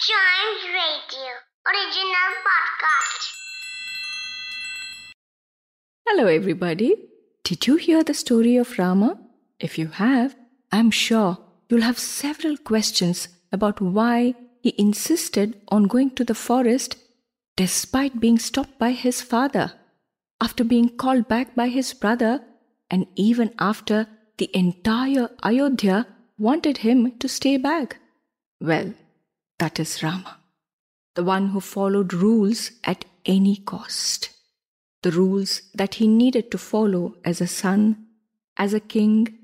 Chimes Radio original podcast. Hello, everybody. Did you hear the story of Rama? If you have, I'm sure you'll have several questions about why he insisted on going to the forest despite being stopped by his father, after being called back by his brother, and even after the entire Ayodhya wanted him to stay back. Well, that is Rama, the one who followed rules at any cost. The rules that he needed to follow as a son, as a king,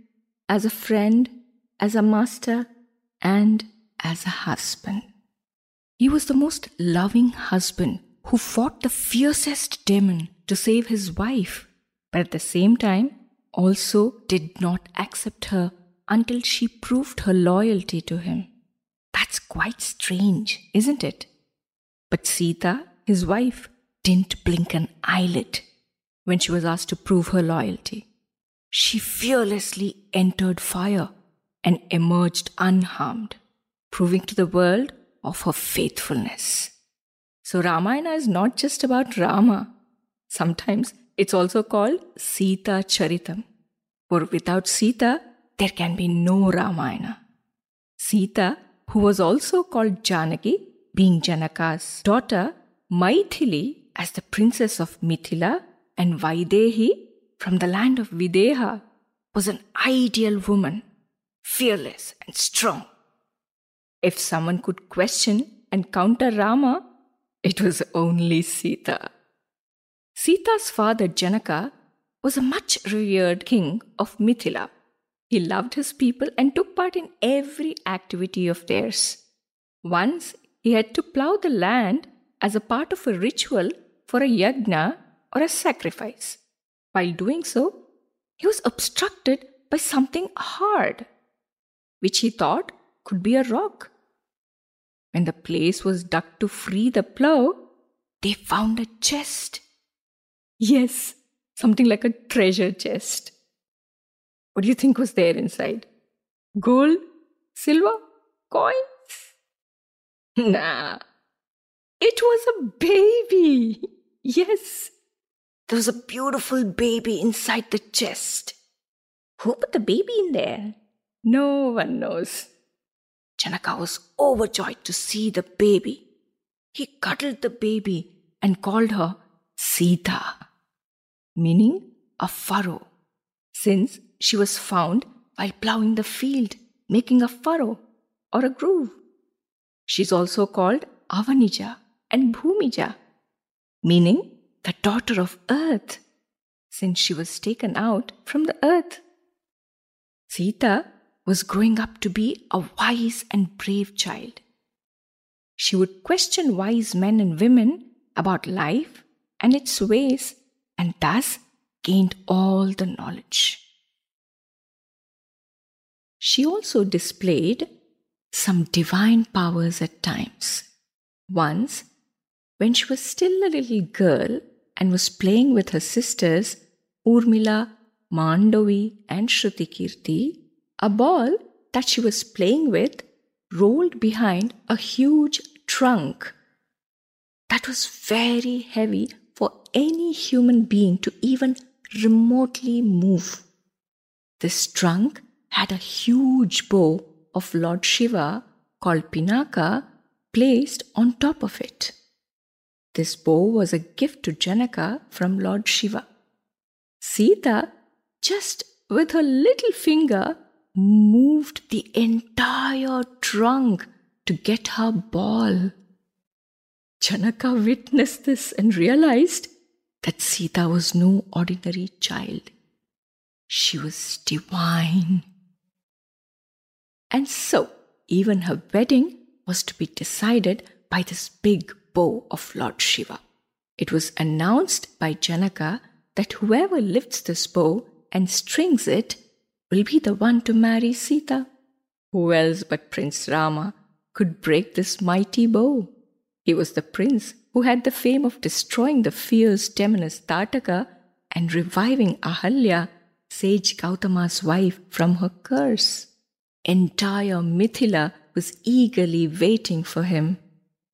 as a friend, as a master, and as a husband. He was the most loving husband who fought the fiercest demon to save his wife, but at the same time also did not accept her until she proved her loyalty to him. That's quite strange, isn't it? But Sita, his wife, didn't blink an eyelid when she was asked to prove her loyalty. She fearlessly entered fire and emerged unharmed, proving to the world of her faithfulness. So, Ramayana is not just about Rama. Sometimes it's also called Sita Charitam. For without Sita, there can be no Ramayana. Sita who was also called Janaki, being Janaka's daughter, Maithili as the princess of Mithila, and Vaidehi from the land of Videha, was an ideal woman, fearless and strong. If someone could question and counter Rama, it was only Sita. Sita's father Janaka was a much revered king of Mithila he loved his people and took part in every activity of theirs. Once he had to plough the land as a part of a ritual for a yajna or a sacrifice. While doing so, he was obstructed by something hard, which he thought could be a rock. When the place was dug to free the plough, they found a chest. Yes, something like a treasure chest. What do you think was there inside? Gold? Silver? Coins? Hmm. Nah. It was a baby. Yes. There was a beautiful baby inside the chest. Who put the baby in there? No one knows. Janaka was overjoyed to see the baby. He cuddled the baby and called her Sita, meaning a furrow, since she was found while ploughing the field, making a furrow or a groove. She's also called Avanija and Bhumija, meaning the daughter of earth, since she was taken out from the earth. Sita was growing up to be a wise and brave child. She would question wise men and women about life and its ways, and thus gained all the knowledge. She also displayed some divine powers at times. Once, when she was still a little girl and was playing with her sisters Urmila, Mandovi, and Shrutikirti, a ball that she was playing with rolled behind a huge trunk that was very heavy for any human being to even remotely move. This trunk had a huge bow of Lord Shiva called Pinaka placed on top of it. This bow was a gift to Janaka from Lord Shiva. Sita, just with her little finger, moved the entire trunk to get her ball. Janaka witnessed this and realized that Sita was no ordinary child. She was divine. And so, even her wedding was to be decided by this big bow of Lord Shiva. It was announced by Janaka that whoever lifts this bow and strings it will be the one to marry Sita. Who else but Prince Rama could break this mighty bow? He was the prince who had the fame of destroying the fierce demoness Tataka and reviving Ahalya, sage Gautama's wife, from her curse entire Mithila was eagerly waiting for him.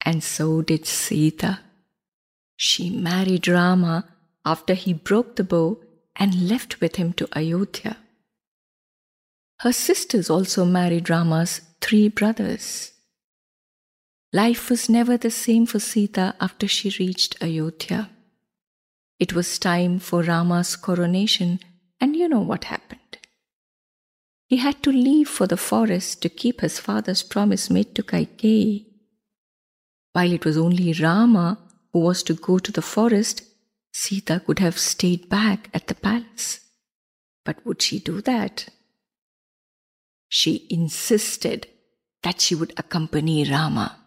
and so did Sita. She married Rama after he broke the bow and left with him to Ayodhya. Her sisters also married Rama's three brothers. Life was never the same for Sita after she reached Ayodhya. It was time for Rama's coronation, and you know what happened. He had to leave for the forest to keep his father's promise made to Kaikeyi. While it was only Rama who was to go to the forest, Sita could have stayed back at the palace. But would she do that? She insisted that she would accompany Rama.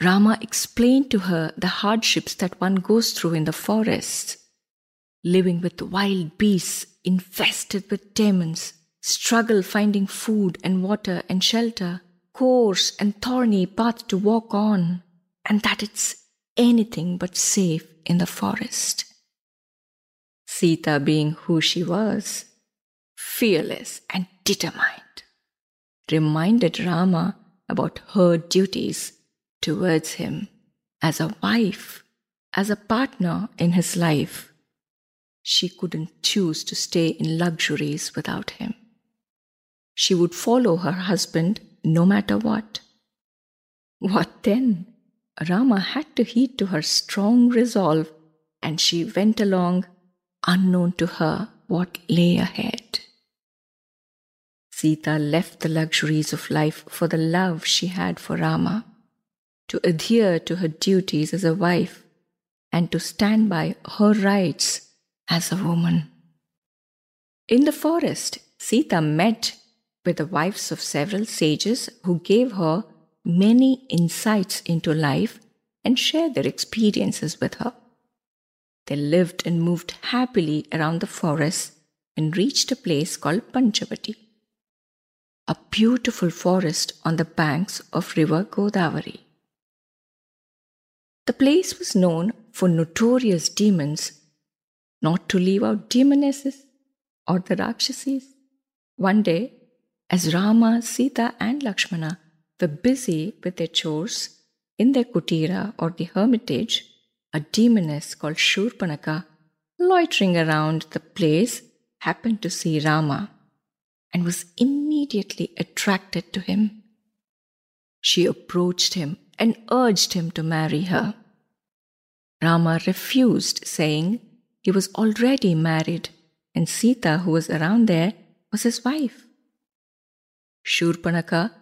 Rama explained to her the hardships that one goes through in the forest, living with wild beasts infested with demons, struggle finding food and water and shelter, coarse and thorny path to walk on, and that it's anything but safe in the forest. Sita, being who she was, fearless and determined, reminded Rama about her duties towards him as a wife, as a partner in his life. She couldn't choose to stay in luxuries without him. She would follow her husband no matter what. What then? Rama had to heed to her strong resolve, and she went along unknown to her what lay ahead. Sita left the luxuries of life for the love she had for Rama to adhere to her duties as a wife and to stand by her rights as a woman. In the forest, Sita met with the wives of several sages who gave her many insights into life and shared their experiences with her. They lived and moved happily around the forest and reached a place called Panchavati, a beautiful forest on the banks of river Godavari. The place was known for notorious demons, not to leave out demonesses or the Rakshasis. One day, as Rama, Sita, and Lakshmana were busy with their chores in their kutira or the hermitage, a demoness called Shurpanaka, loitering around the place, happened to see Rama and was immediately attracted to him. She approached him and urged him to marry her. Rama refused, saying he was already married and Sita, who was around there, was his wife. Shurpanaka,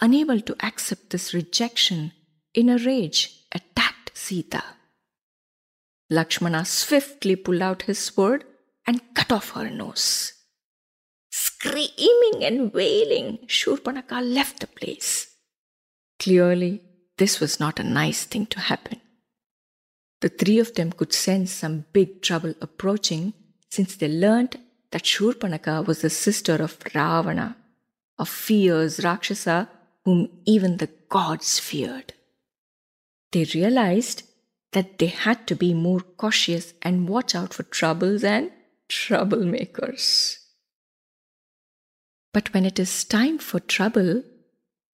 unable to accept this rejection, in a rage attacked Sita. Lakshmana swiftly pulled out his sword and cut off her nose. Screaming and wailing, Shurpanaka left the place. Clearly, this was not a nice thing to happen. The three of them could sense some big trouble approaching since they learnt that Shurpanaka was the sister of Ravana, a fierce Rakshasa whom even the gods feared. They realized that they had to be more cautious and watch out for troubles and troublemakers. But when it is time for trouble,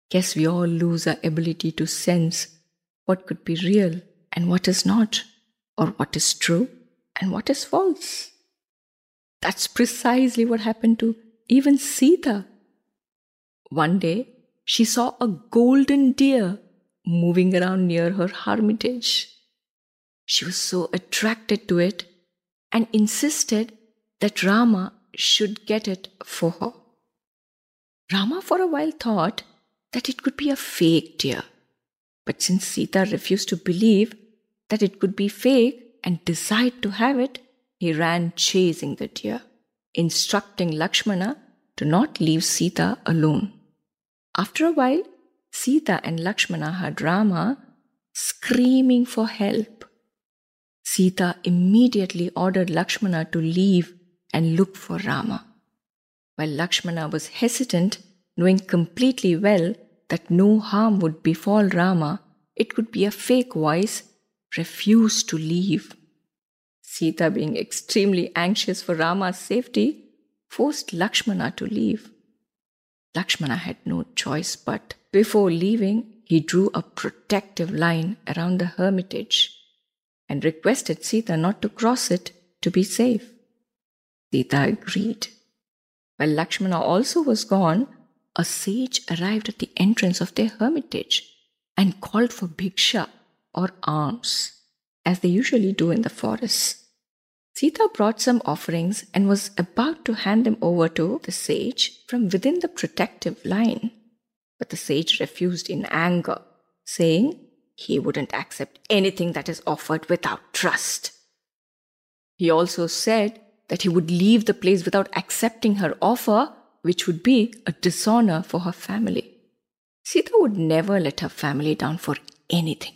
guess we all lose our ability to sense what could be real and what is not, or what is true and what is false. That's precisely what happened to even Sita. One day, she saw a golden deer moving around near her hermitage. She was so attracted to it and insisted that Rama should get it for her. Rama for a while thought that it could be a fake deer. But since Sita refused to believe that it could be fake and desired to have it, he ran chasing the deer, instructing Lakshmana to not leave Sita alone. After a while, Sita and Lakshmana heard Rama screaming for help. Sita immediately ordered Lakshmana to leave and look for Rama. While Lakshmana was hesitant, knowing completely well that no harm would befall Rama, it could be a fake voice, refused to leave. Sita, being extremely anxious for Rama's safety, forced Lakshmana to leave. Lakshmana had no choice but, before leaving, he drew a protective line around the hermitage and requested Sita not to cross it to be safe. Sita agreed. While Lakshmana also was gone, a sage arrived at the entrance of their hermitage and called for bhiksha or alms, as they usually do in the forests. Sita brought some offerings and was about to hand them over to the sage from within the protective line. But the sage refused in anger, saying he wouldn't accept anything that is offered without trust. He also said that he would leave the place without accepting her offer, which would be a dishonor for her family. Sita would never let her family down for anything,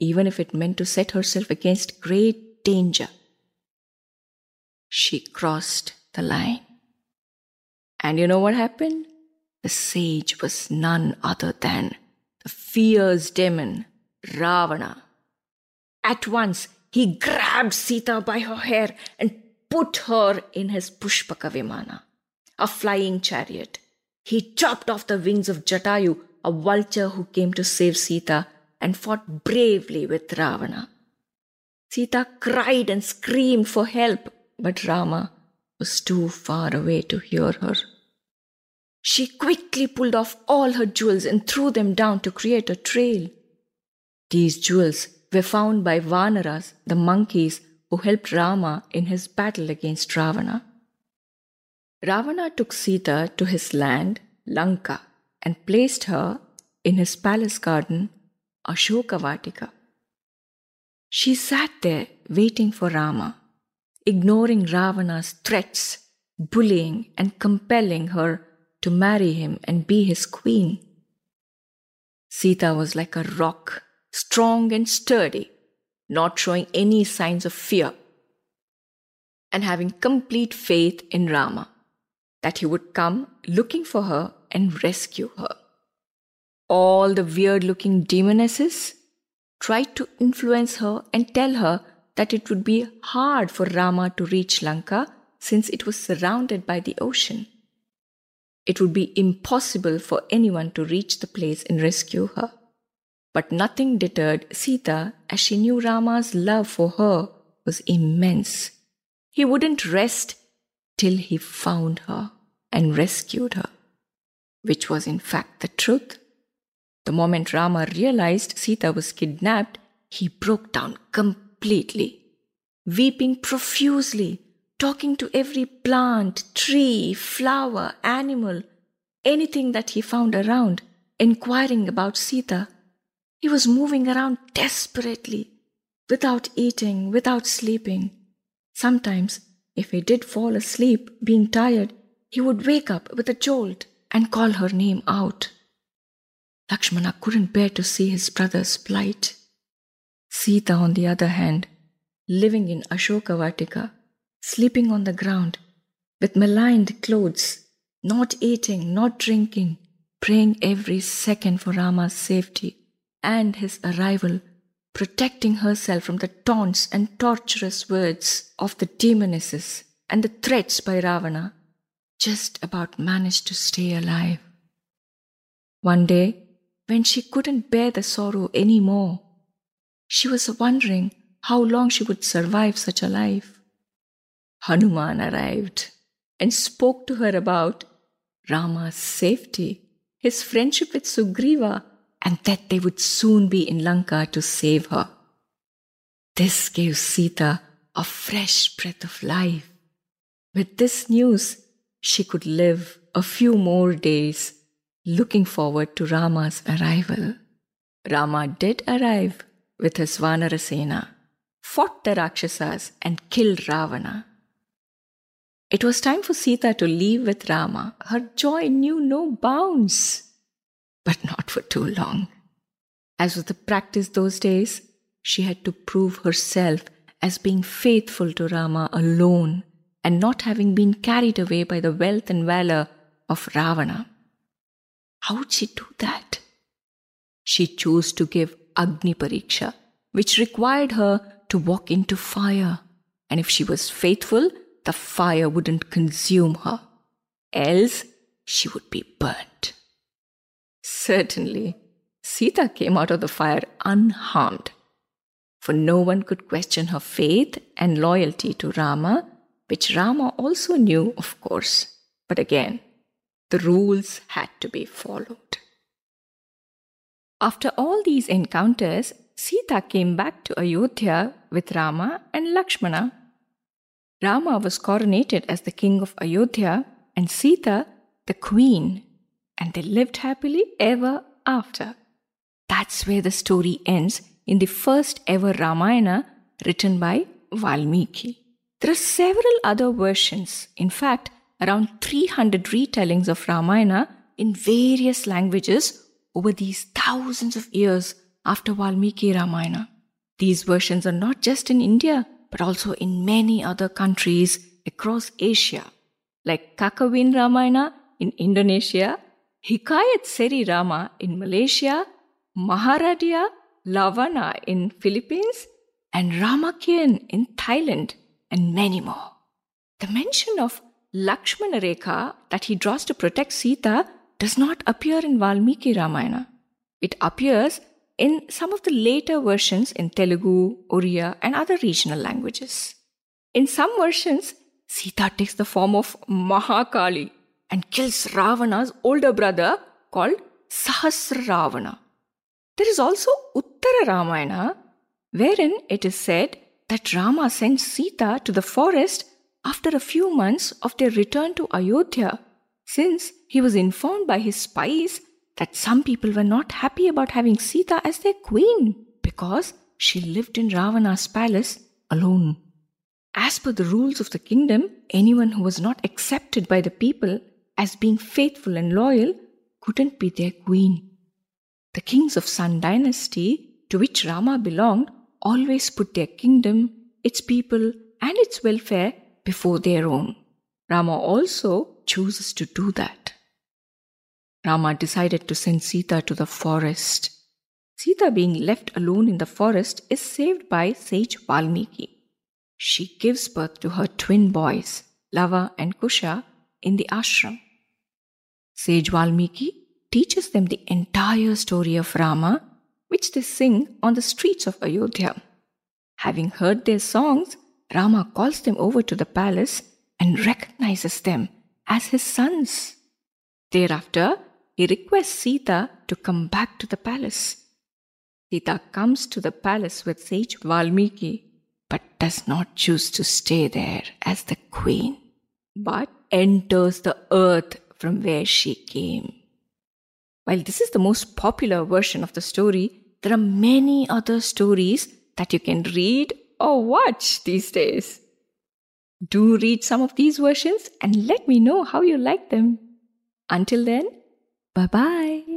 even if it meant to set herself against great danger she crossed the line. And you know what happened? The sage was none other than the fierce demon, Ravana. At once, he grabbed Sita by her hair and put her in his Pushpaka Vimana, a flying chariot. He chopped off the wings of Jatayu, a vulture who came to save Sita and fought bravely with Ravana. Sita cried and screamed for help, but Rama was too far away to hear her. She quickly pulled off all her jewels and threw them down to create a trail. These jewels were found by Vanaras, the monkeys who helped Rama in his battle against Ravana. Ravana took Sita to his land, Lanka, and placed her in his palace garden, Ashokavatika. She sat there waiting for Rama ignoring Ravana's threats, bullying, and compelling her to marry him and be his queen. Sita was like a rock, strong and sturdy, not showing any signs of fear, and having complete faith in Rama that he would come looking for her and rescue her. All the weird looking demonesses tried to influence her and tell her that it would be hard for Rama to reach Lanka since it was surrounded by the ocean. It would be impossible for anyone to reach the place and rescue her. But nothing deterred Sita as she knew Rama's love for her was immense. He wouldn't rest till he found her and rescued her, which was in fact the truth. The moment Rama realized Sita was kidnapped, he broke down completely completely, weeping profusely, talking to every plant, tree, flower, animal, anything that he found around, inquiring about Sita. He was moving around desperately, without eating, without sleeping. Sometimes, if he did fall asleep, being tired, he would wake up with a jolt and call her name out. Lakshmana couldn't bear to see his brother's plight. Sita, on the other hand, living in Ashokavatika, sleeping on the ground, with maligned clothes, not eating, not drinking, praying every second for Rama's safety and his arrival, protecting herself from the taunts and torturous words of the demonesses and the threats by Ravana, just about managed to stay alive. One day, when she couldn't bear the sorrow any more, she was wondering how long she would survive such a life. Hanuman arrived and spoke to her about Rama's safety, his friendship with Sugriva, and that they would soon be in Lanka to save her. This gave Sita a fresh breath of life. With this news, she could live a few more days looking forward to Rama's arrival. Rama did arrive with his Vanarasena, fought the Rakshasas, and killed Ravana. It was time for Sita to leave with Rama. Her joy knew no bounds, but not for too long. As was the practice those days, she had to prove herself as being faithful to Rama alone and not having been carried away by the wealth and valor of Ravana. How would she do that? She chose to give Agni Pariksha, which required her to walk into fire. And if she was faithful, the fire wouldn't consume her. Else, she would be burnt. Certainly, Sita came out of the fire unharmed. For no one could question her faith and loyalty to Rama, which Rama also knew, of course. But again, the rules had to be followed. After all these encounters, Sita came back to Ayodhya with Rama and Lakshmana. Rama was coronated as the king of Ayodhya and Sita the queen, and they lived happily ever after. That's where the story ends in the first ever Ramayana written by Valmiki. There are several other versions, in fact, around 300 retellings of Ramayana in various languages over these thousands of years after Valmiki Ramayana. These versions are not just in India, but also in many other countries across Asia, like Kakawin Ramayana in Indonesia, Hikayat Seri Rama in Malaysia, Maharadya Lavana in Philippines, and Ramakien in Thailand, and many more. The mention of Lakshmana that he draws to protect Sita does not appear in Valmiki Ramayana. It appears in some of the later versions in Telugu, Oriya, and other regional languages. In some versions, Sita takes the form of Mahakali and kills Ravana's older brother called Sahasra Ravana. There is also Uttara Ramayana, wherein it is said that Rama sends Sita to the forest after a few months of their return to Ayodhya, since he was informed by his spies that some people were not happy about having Sita as their queen because she lived in Ravana's palace alone. As per the rules of the kingdom, anyone who was not accepted by the people as being faithful and loyal couldn't be their queen. The kings of Sun dynasty, to which Rama belonged, always put their kingdom, its people, and its welfare before their own. Rama also chooses to do that. Rama decided to send Sita to the forest. Sita, being left alone in the forest, is saved by sage Valmiki. She gives birth to her twin boys, Lava and Kusha, in the ashram. Sage Valmiki teaches them the entire story of Rama, which they sing on the streets of Ayodhya. Having heard their songs, Rama calls them over to the palace and recognizes them as his sons. Thereafter, he requests Sita to come back to the palace. Sita comes to the palace with sage Valmiki, but does not choose to stay there as the queen, but enters the earth from where she came. While this is the most popular version of the story, there are many other stories that you can read or watch these days. Do read some of these versions and let me know how you like them. Until then, bye bye.